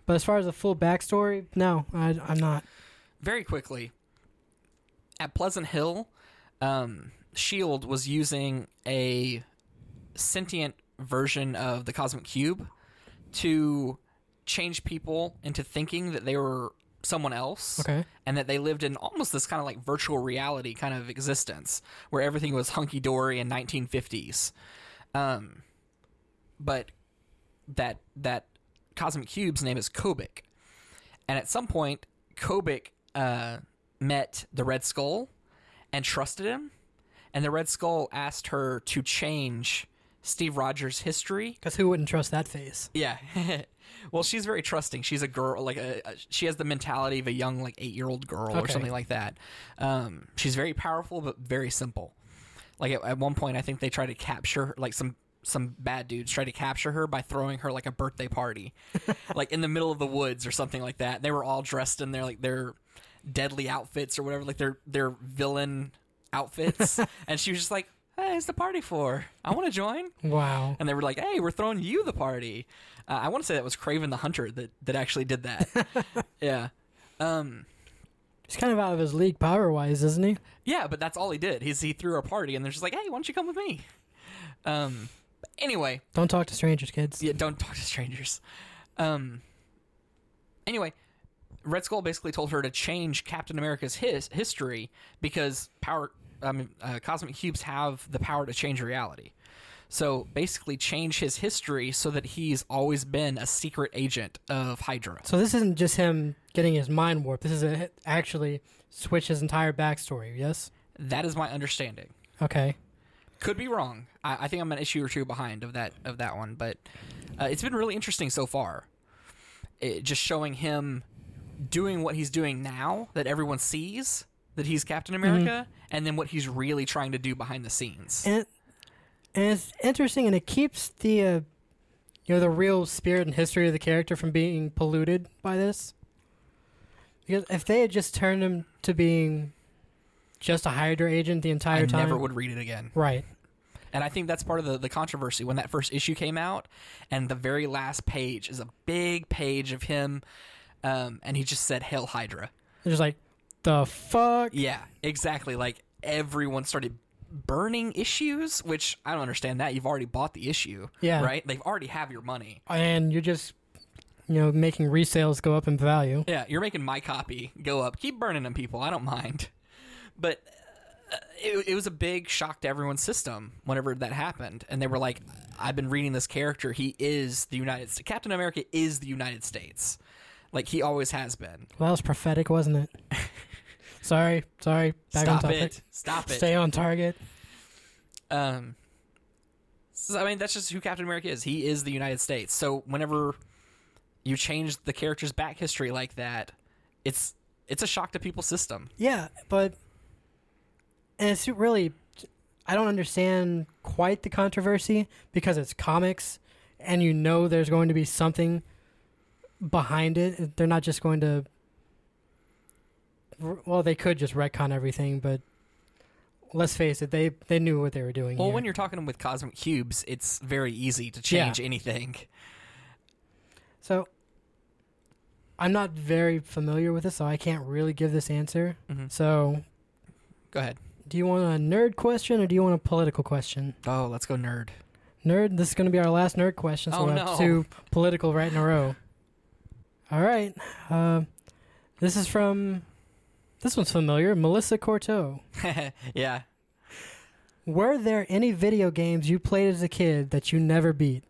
but as far as the full backstory, no, I, I'm not. very quickly at Pleasant Hill, um, Shield was using a sentient version of the cosmic cube to change people into thinking that they were someone else Okay. and that they lived in almost this kind of like virtual reality kind of existence where everything was hunky dory in 1950s. Um, but that that cosmic cube's name is Kobik, and at some point, Kobik uh, met the Red Skull and trusted him, and the Red Skull asked her to change Steve Rogers' history Because who wouldn't trust that face? yeah. well, she's very trusting. She's a girl, like a, a- she has the mentality of a young, like eight year old girl or Okay. something like that. Um, she's very powerful, but very simple. Like at, at one point, I think they try to capture, like some some bad dudes try to capture her by throwing her like a birthday party, like in the middle of the woods or something like that. They were all dressed in their like their deadly outfits or whatever, like their their villain outfits, and she was just like. Hey, it's the party for? I want to join Wow. and they were like, "Hey, we're throwing you the party." Uh, I want to say that was Kraven the Hunter that that actually did that. yeah, um, He's kind of out of his league power wise, isn't he? yeah, but that's all he did. He's he threw a party, and they're just like, "Hey, why don't you come with me?" Um, anyway, Don't talk to strangers, kids. yeah, don't talk to strangers. Um, anyway, Red Skull basically told her to change Captain America's his history because power, I mean, uh, cosmic cubes have the power to change reality. So basically, change his history so that he's always been a secret agent of Hydra. So this isn't just him getting his mind warped. This is a, actually switch his entire backstory. Yes. That is my understanding. Okay. Could be wrong. I, I think I'm an issue or two behind of that of that one, but uh, it's been really interesting so far. It, just showing him doing what he's doing now that everyone sees that he's Captain America, and then what he's really trying to do behind the scenes. And it, and it's interesting, and it keeps the uh, you know the real spirit and history of the character from being polluted by this. Because if they had just turned him to being just a Hydra agent the entire I time, never would read it again. Right. And I think that's part of the, the controversy when that first issue came out, and the very last page is a big page of him, um, and he just said "Hail Hydra." They're just like, the fuck? Yeah, exactly. Like everyone started burning issues, which I don't understand that. You've already bought the issue, Yeah. right? They've already have your money. And you're just, you know, making resales go up in value. Yeah, you're making my copy go up. Keep burning them, people. I don't mind. But uh, it, it was a big shock to everyone's system whenever that happened, and they were like, "I've been reading this character. He is the United States. Captain America is the United States. Like he always has been." Well, that was prophetic, wasn't it? sorry, sorry. Back on Stop topic. it! Stop it! Stay on target. Um, so, I mean, that's just who Captain America is. He is the United States. So whenever you change the character's back history like that, it's it's a shock to people's system. Yeah, but and it's really I don't understand quite the controversy because it's comics and you know there's going to be something behind it. They're not just going to well, they could just retcon everything, but let's face it, they they knew what they were doing. Well, here. when you're talking with cosmic cubes, it's very easy to change anything. So I'm not very familiar with this, so I can't really give this answer. Mhm. So Go ahead. do you want a nerd question or do you want a political question? Oh, let's go nerd. Nerd, this is going to be our last nerd question, so Oh, we'll have no. two political right in a row. All right. Uh, this is from, this one's familiar, Melissa Corto. yeah. Were there any video games you played as a kid that you never beat?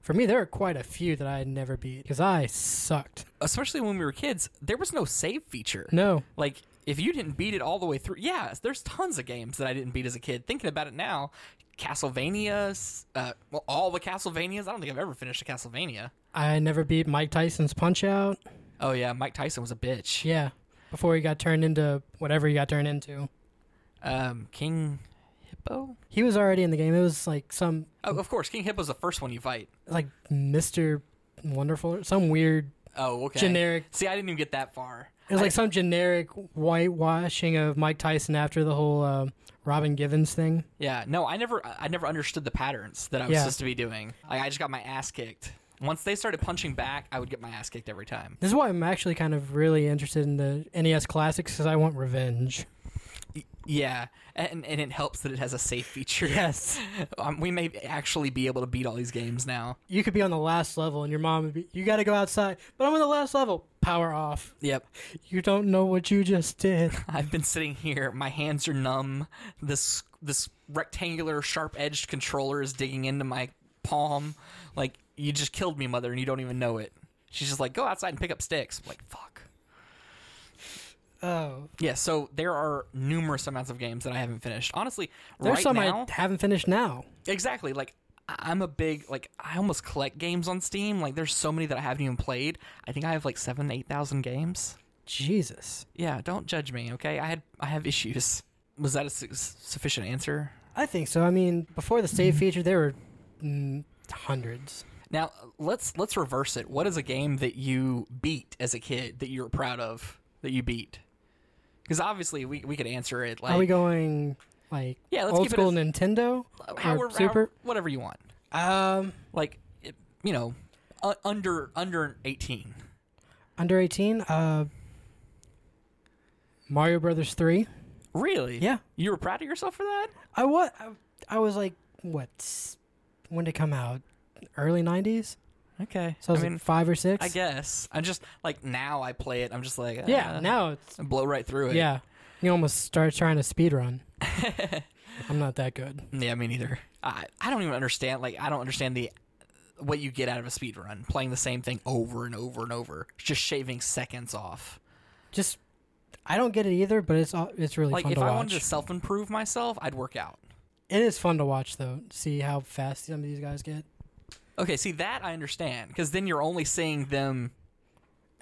For me, there are quite a few that I never beat because I sucked. Especially when we were kids, there was no save feature. No. Like if you didn't beat it all the way through, yeah, there's tons of games that I didn't beat as a kid. Thinking about it now, Castlevania, uh, well, all the Castlevanias. I don't think I've ever finished a Castlevania. I never beat Mike Tyson's Punch Out. Oh yeah, Mike Tyson was a bitch. Yeah. Before he got turned into whatever he got turned into. Um, King Hippo. He was already in the game. It was like some Oh, of course, King Hippo's the first one you fight. like Mr. Wonderful, some weird Oh, okay. generic. See, I didn't even get that far. It was I- like some generic whitewashing of Mike Tyson after the whole uh, Robin Givens thing. Yeah, no, I never, I never understood the patterns that I was Yeah. supposed to be doing. Like, I just got my ass kicked. Once they started punching back, I would get my ass kicked every time. This is why I'm actually kind of really interested in the NES classics because I want revenge. Yeah, and and it helps that it has a safe feature. Yes. um, we may actually be able to beat all these games now. You could be on the last level and your mom would be, you got to go outside, but I'm on the last level. Power off. Yep, You don't know what you just did. I've been sitting here. My hands are numb. This this rectangular, sharp-edged controller is digging into my palm. Like you just killed me, mother, and you don't even know it. She's just like, go outside and pick up sticks. I'm like, fuck. Oh. Yeah, so there are numerous amounts of games that I haven't finished. Honestly, There's right some now, I haven't finished now. exactly. Like I'm a big like I almost collect games on Steam. Like there's so many that I haven't even played. I think I have like seven, eight thousand games. Jesus. Yeah, don't judge me, okay? I had I have issues. Was that a su- sufficient answer? I think so. I mean, before the save mm-hmm. feature, there were hundreds. Now let's let's reverse it. What is a game that you beat as a kid that you're proud of that you beat? Because obviously we we could answer it like Are we going like Yeah, let's old keep it school as- Nintendo? however, or Super? whatever you want. Um, Like it, you know, uh, under under eighteen. under 18, uh, Mario Brothers 3. Really? Yeah. You were proud of yourself for that? I what I, I was like what when did it come out? Early 90s? Okay. So I was I mean, like 5 or 6? I guess I'm just like now I play it. I'm just like Yeah, uh, now it's I blow right through it. yeah. You almost start trying to speed run. I'm not that good. Yeah, me neither. I I don't even understand. Like I don't understand the what you get out of a speed run playing the same thing over and over and over, just shaving seconds off. Just I don't get it either, but it's all- it's really Like if I watch. wanted to self improve myself, I'd work out. It is fun to watch though. See how fast some of these guys get Okay, see that I understand because then you're only seeing them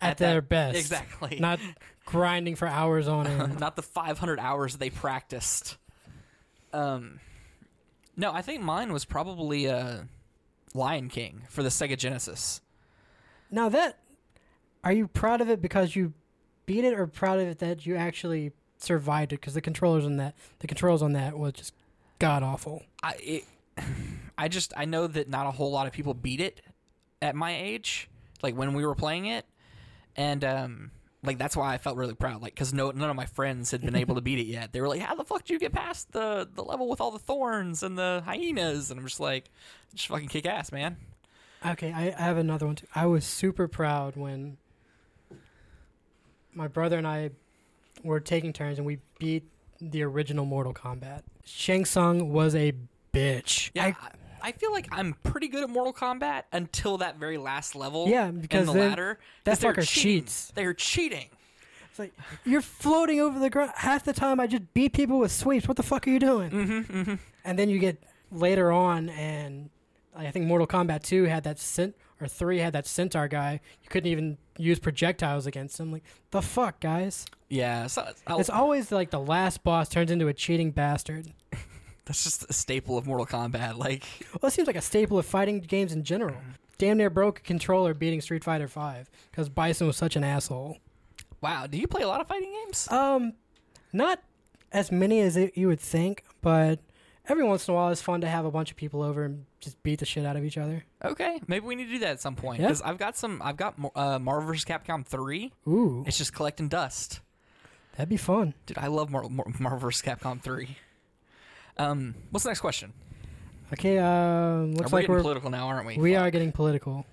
at, At their that- best. exactly. Not grinding for hours on end. not the 500 hours they practiced. Um, no, I think mine was probably uh, Lion King for the Sega Genesis. now that are you proud of it because you beat it, or proud of it that you actually survived it because the controllers on that the controls on that was just god awful. I it, I just I know that not a whole lot of people beat it at my age, like when we were playing it, and um, like that's why I felt really proud, like because no none of my friends had been able to beat it yet. They were like, "How the fuck do you get past the the level with all the thorns and the hyenas?" And I'm just like, "Just fucking kick ass, man." Okay, I, I have another one too. I was super proud when my brother and I were taking turns and we beat the original Mortal Kombat. Shang Tsung was a bitch. Yeah. I, I feel like I'm pretty good at Mortal Kombat until that very last level. Yeah, because the ladder, that fucker cheating. cheats. They're cheating. It's like you're floating over the ground. Half the time, I just beat people with sweeps. What the fuck are you doing? Mm-hmm, mm-hmm. And then you get later on, and I think Mortal Kombat Two had that cent or Three had that centaur guy. You couldn't even use projectiles against him. Like the fuck, guys. Yeah, so I'll- It's always like the last boss turns into a cheating bastard. that's just a staple of Mortal Kombat. Like, Well, it seems like a staple of fighting games in general. Damn near broke a controller beating Street Fighter Five because Bison was such an asshole. wow, do you play a lot of fighting games? Um, not as many as it, you would think, but every once in a while it's fun to have a bunch of people over and just beat the shit out of each other. Okay, maybe we need to do that at some point Yeah. because I've got some. I've got uh, Marvel vs. Capcom three. Ooh, It's just collecting dust, that'd be fun. dude. I love Mar- Mar- Marvel vs. Capcom three. Um, what's the next question? Okay, um, looks we're like getting we're political now, aren't we? we Fuck. are getting political.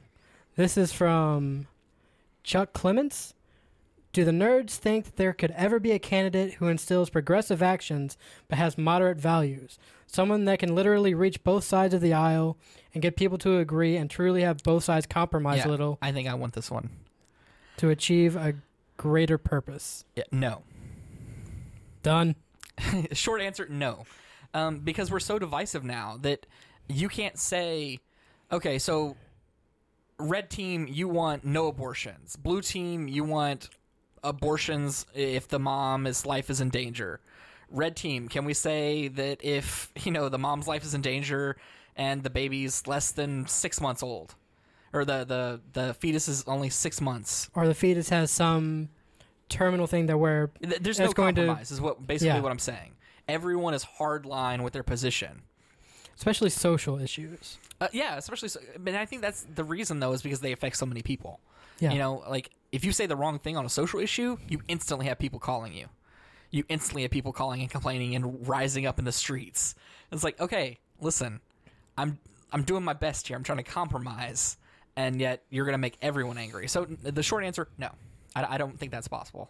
This is from Chuck Clements. Do the nerds think that there could ever be a candidate who instills progressive actions but has moderate values? Someone that can literally reach both sides of the aisle and get people to agree and truly have both sides compromise a little I think I want this one. to achieve a greater purpose. Yeah, no. Done. Short answer, no. Um, because we're so divisive now that you can't say, okay, so red team, you want no abortions. Blue team, you want abortions if the mom's life is in danger. Red team, can we say that if, you know, the mom's life is in danger and the baby's less than six months old? Or the, the, the fetus is only six months. Or the fetus has some terminal thing that where There's no going to- compromise, is what basically Yeah. what I'm saying. Everyone is hard line with their position. especially social issues. Uh, yeah, especially. So, but I think that's the reason though, is because they affect so many people. Yeah. You know, like if you say the wrong thing on a social issue, you instantly have people calling you. You instantly have people calling and complaining and rising up in the streets. It's like, okay, listen, I'm I'm doing my best here. I'm trying to compromise, and yet you're going to make everyone angry. So the short answer, no, I, I don't think that's possible.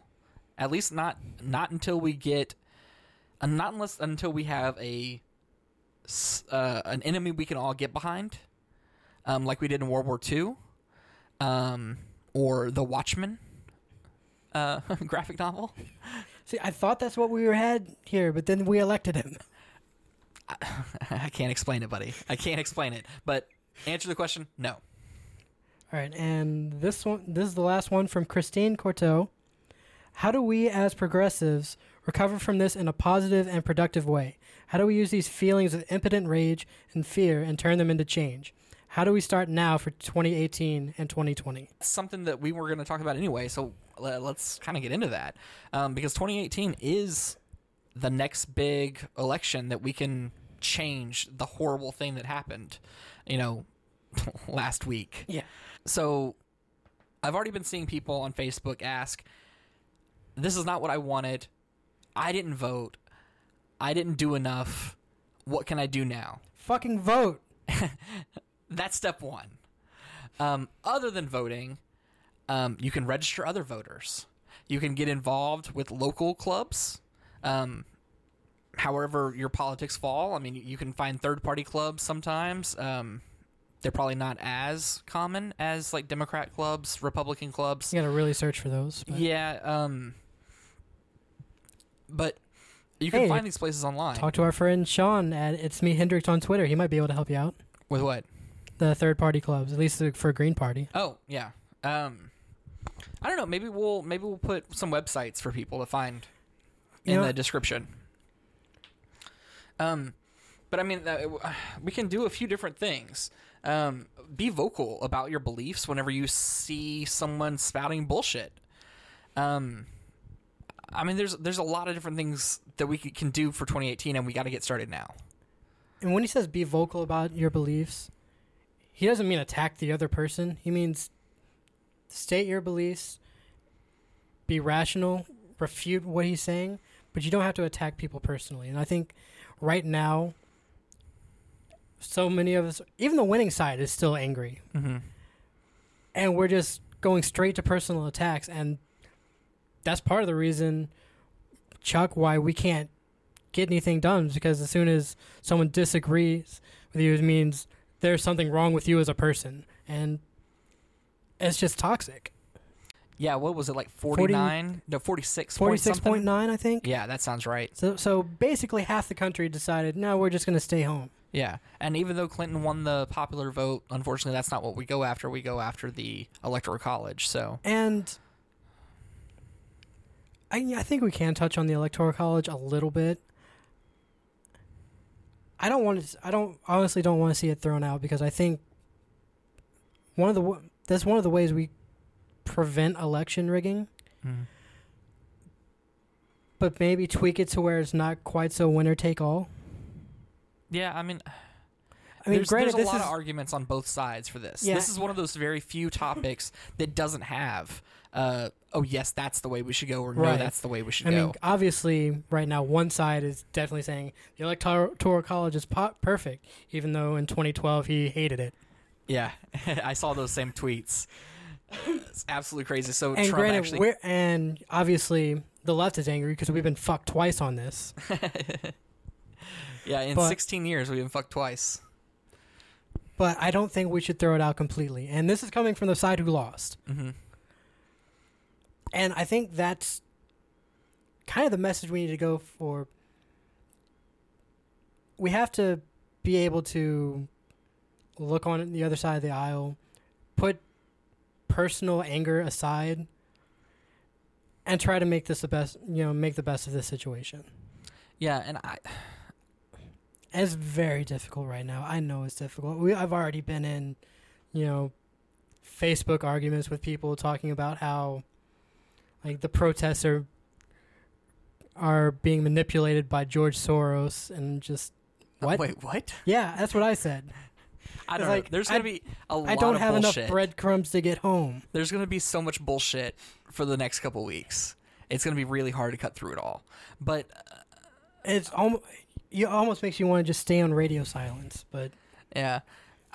At least not not until we get, uh, not unless until we have a uh, an enemy we can all get behind, um, like we did in World War II, um, or The Watchmen uh, graphic novel. See, I thought that's what we had here, but then we elected him. I can't explain it, buddy. I can't explain it. But answer the question: No. All right, and this one, this is the last one from Christine Corteau. How do we, as progressives, recover from this in a positive and productive way? How do we use these feelings of impotent rage and fear and turn them into change? How do we start now for 2018 and 2020? Something that we were going to talk about anyway. So let's kind of get into that um, because 2018 is the next big election that we can change the horrible thing that happened. You know, last week. Yeah. So I've already been seeing people on Facebook ask, "This is not what I wanted. I didn't vote. I didn't do enough. What can I do now?" Fucking vote. That's step one. Um, other than voting, um, you can register other voters. You can get involved with local clubs. Um, however, your politics fall. I mean, you can find third party clubs sometimes. Um, they're probably not as common as like Democrat clubs, Republican clubs. You got to really search for those. but- Yeah. Um, but you can Hey, find these places online. Talk to our friend Sean at It's Me Hendrix on Twitter. He might be able to help you out. with what? The third party clubs, at least for Green Party. Oh yeah. Um, I don't know. Maybe we'll maybe we'll put some websites for people to find You in know- the description. Um, but I mean, uh, we can do a few different things. Um, be vocal about your beliefs whenever you see someone spouting bullshit. Um, I mean, there's there's a lot of different things that we can do for 2018, and we got to get started now. And when he says be vocal about your beliefs, he doesn't mean attack the other person. He means state your beliefs, be rational, refute what he's saying, but you don't have to attack people personally. And I think right now, so many of us, even the winning side, is still angry. Mm-hmm. And we're just going straight to personal attacks. And that's part of the reason, Chuck, why we can't get anything done because as soon as someone disagrees with you, it means there's something wrong with you as a person. And it's just toxic. Yeah, what was it like 40 49? no, 46. point something? 46.9, I think. Yeah, that sounds right. So, so basically, half the country decided, no, we're just going to stay home. Yeah, and even though Clinton won the popular vote, unfortunately, that's not what we go after. We go after the electoral college. So And I, I think we can touch on the electoral college a little bit. I don't want to. I don't honestly don't want to see it thrown out because I think one of the that's one of the ways we prevent election rigging. Mhm. But maybe tweak it to where it's not quite so winner take all. yeah, I mean, I mean, there's, granted, there's a lot is of arguments on both sides for this. Yeah. This is one of those very few topics that doesn't have, uh, oh yes, that's the way we should go, or no, Right. that's the way we should I go. mean, obviously, right now, one side is definitely saying the electoral college is po- perfect, even though in 2012 he hated it. yeah, I saw those same tweets. It's absolutely crazy. So and Trump granted, actually, we're, and obviously the left is angry because we've been fucked twice on this. yeah, in but- 16 years we've been fucked twice. but I don't think we should throw it out completely. And this is coming from the side who lost. hmm And I think that's kind of the message we need to go for. We have to be able to look on the other side of the aisle, put personal anger aside, and try to make this the best, you know, make the best of this situation. Yeah, and I, It's very difficult right now. I know it's difficult. We I've already been in, you know, Facebook arguments with people talking about how like the protests are are being manipulated by George Soros and just uh, what? wait, what? Yeah, that's what I said. I don't It's know. like, There's gonna I- be a lot I don't of have bullshit. enough breadcrumbs to get home. There's gonna be so much bullshit for the next couple weeks. It's gonna be really hard to cut through it all. But uh, It's almost you almost makes you want to just stay on radio silence, but Yeah.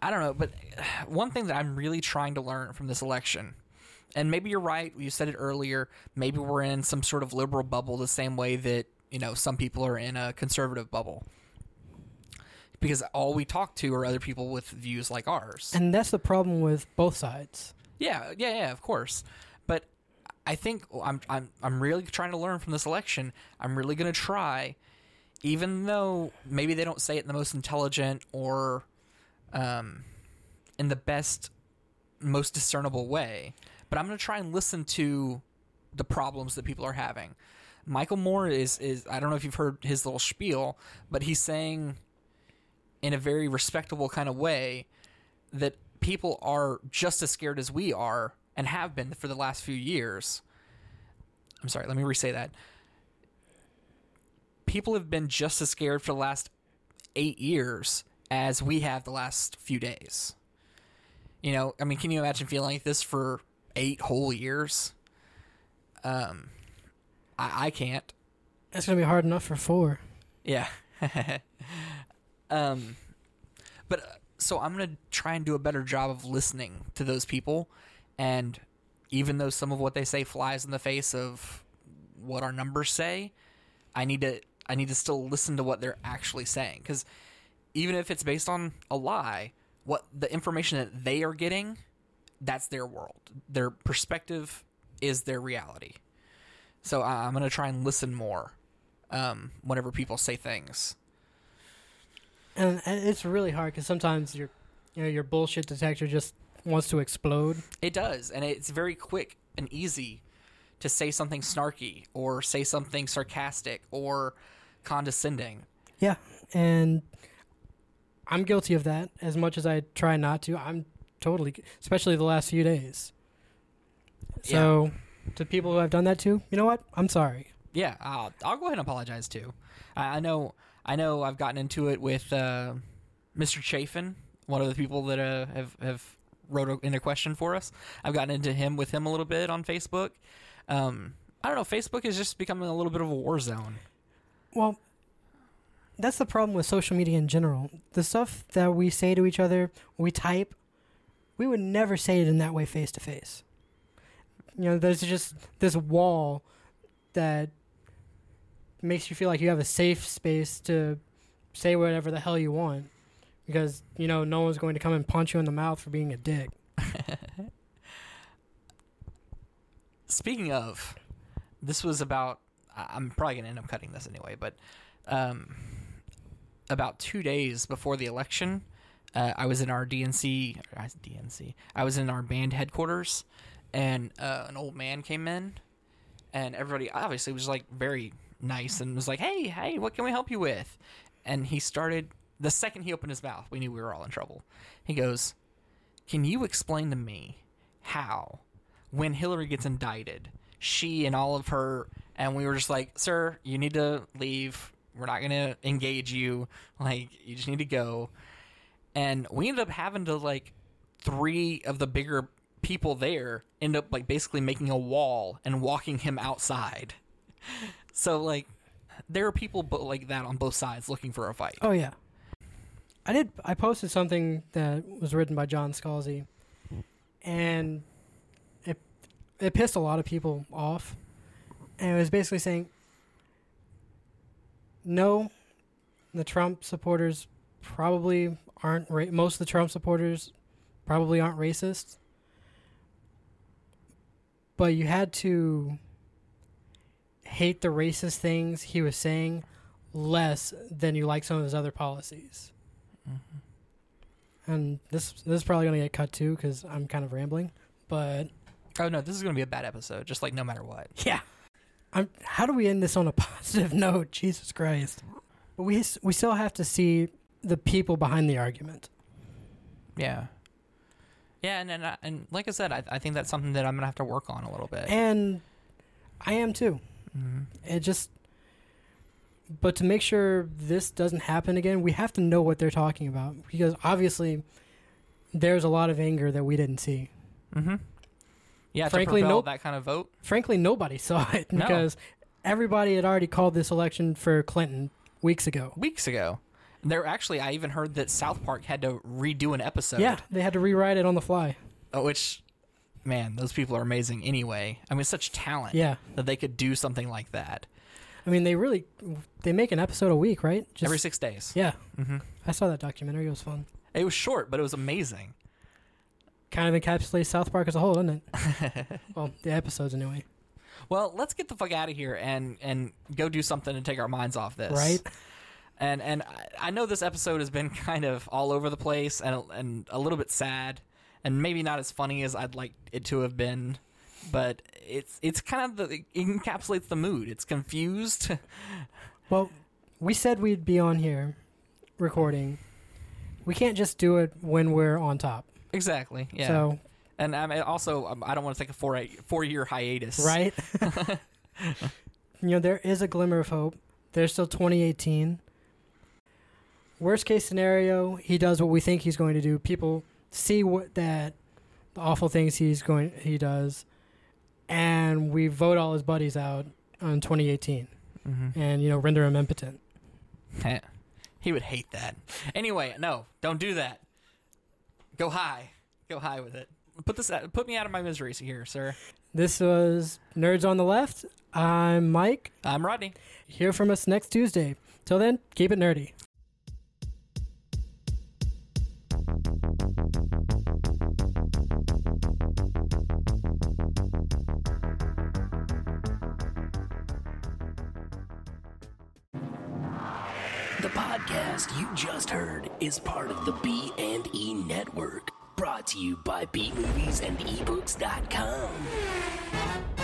I don't know, but one thing that I'm really trying to learn from this election, and maybe you're right, you said it earlier, maybe we're in some sort of liberal bubble the same way that, you know, some people are in a conservative bubble. Because all we talk to are other people with views like ours. and that's the problem with both sides. Yeah, yeah, yeah, of course. But I think I'm I'm I'm really trying to learn from this election. I'm really going to try even though maybe they don't say it in the most intelligent or um in the best most discernible way, but I'm going to try and listen to the problems that people are having. Michael Moore is is I don't know if you've heard his little spiel, but he's saying in a very respectable kind of way that people are just as scared as we are and have been for the last few years. I'm sorry, let me re-say that. People have been just as scared for the last eight years as we have the last few days. You know, I mean, can you imagine feeling like this for eight whole years? Um, I, I can't. It's gonna be hard enough for four. Yeah. um, but uh, so I'm gonna try and do a better job of listening to those people, and even though some of what they say flies in the face of what our numbers say, I need to I need to still listen to what they're actually saying because even if it's based on a lie, what the information that they are getting, that's their world. Their perspective is their reality. So I- I'm gonna try and listen more um, whenever people say things. And, and it's really hard because sometimes your, you know, your bullshit detector just wants to explode. It does, and it's very quick and easy to say something snarky or say something sarcastic or condescending. Yeah, and I'm guilty of that as much as I try not to. I'm totally, especially the last few days. So, to people who I've done that to, you know what? I'm sorry. Yeah, I'll, I'll go ahead and apologize too. I, I know, I know, I've gotten into it with uh, Mr. Chafin, one of the people that uh, have have wrote a, in a question for us. I've gotten into him with him a little bit on Facebook. Um, I don't know. Facebook is just becoming a little bit of a war zone. Well, that's the problem with social media in general. The stuff that we say to each other, we type, we would never say it in that way face to face. You know, there's just this wall that makes you feel like you have a safe space to say whatever the hell you want because, you know, no one's going to come and punch you in the mouth for being a dick. Speaking of, this was about. I'm probably gonna end up cutting this anyway, but um, about two days before the election, uh, I was in our DNC. I DNC. I was in our band headquarters, and uh, an old man came in, and everybody obviously was like very nice and was like, "Hey, hey, what can we help you with?" And he started. The second he opened his mouth, we knew we were all in trouble. He goes, "Can you explain to me how?" when Hillary gets indicted, she and all of her, and we were just like, sir, you need to leave. We're not going to engage you. Like, you just need to go. And we ended up having to, like, three of the bigger people there end up, like, basically making a wall and walking him outside. So, like, there are people bo- like that on both sides looking for a fight. Oh yeah. I did I posted something that was written by John Scalzi and it it pissed a lot of people off. And it was basically saying no the Trump supporters probably aren't ra- most of the Trump supporters probably aren't racist. But you had to hate the racist things he was saying less than you like some of his other policies. Mm-hmm. And this this is probably gonna get cut too because I'm kind of rambling. But Oh, no, this is going to be a bad episode, just like no matter what. yeah, I'm. How do we end this on a positive note? Jesus Christ! But we we still have to see the people behind the argument. Yeah. Yeah, and and, I- and like I said, I, I think that's something that I'm gonna have to work on a little bit. And I am too. Mhm. It just. But to make sure this doesn't happen again, we have to know what they're talking about because obviously there's a lot of anger that we didn't see. Mm-hmm. Yeah, Frankly, propel that kind of vote. Frankly, nobody saw it No. because everybody had already called this election for Clinton weeks ago. weeks ago. There actually, I even heard that South Park had to redo an episode. Yeah, they had to rewrite it on the fly. uh, which, man, those people are amazing. Anyway, I mean, such talent. Yeah. that they could do something like that I mean, they really they make an episode a week, right? Just, every six days. Yeah, hmm I saw that documentary. It was fun. It was short, but it was amazing. Kind of encapsulates South Park as a whole, doesn't it? well, the episodes anyway. Well, let's get the fuck out of here and and go do something to take our minds off this. Right? And and I- I know this episode has been kind of all over the place and and a little bit sad and maybe not as funny as I'd like it to have been, but it's it's kind of the it encapsulates the mood. It's confused. Well, we said we'd be on here recording. We can't just do it when we're on top, exactly. Yeah. So- and I mean, also um, I don't want to take a four four year hiatus. right? you know, there is a glimmer of hope. There's still 2018. Worst case scenario, he does what we think he's going to do. People see what that the awful things he's going he does, and we vote all his buddies out on 2018, Mhm. and you know render him impotent. he would hate that. Anyway, no, don't do that. Go high. Go high with it. Put this out, put me out of my misery here, sir. This was Nerds on the Left. I'm Mike. I'm Rodney. Hear from us next Tuesday. Till then, keep it nerdy. The podcast you just heard is part of the B and E network, brought to you by bmoviesandebooks.com.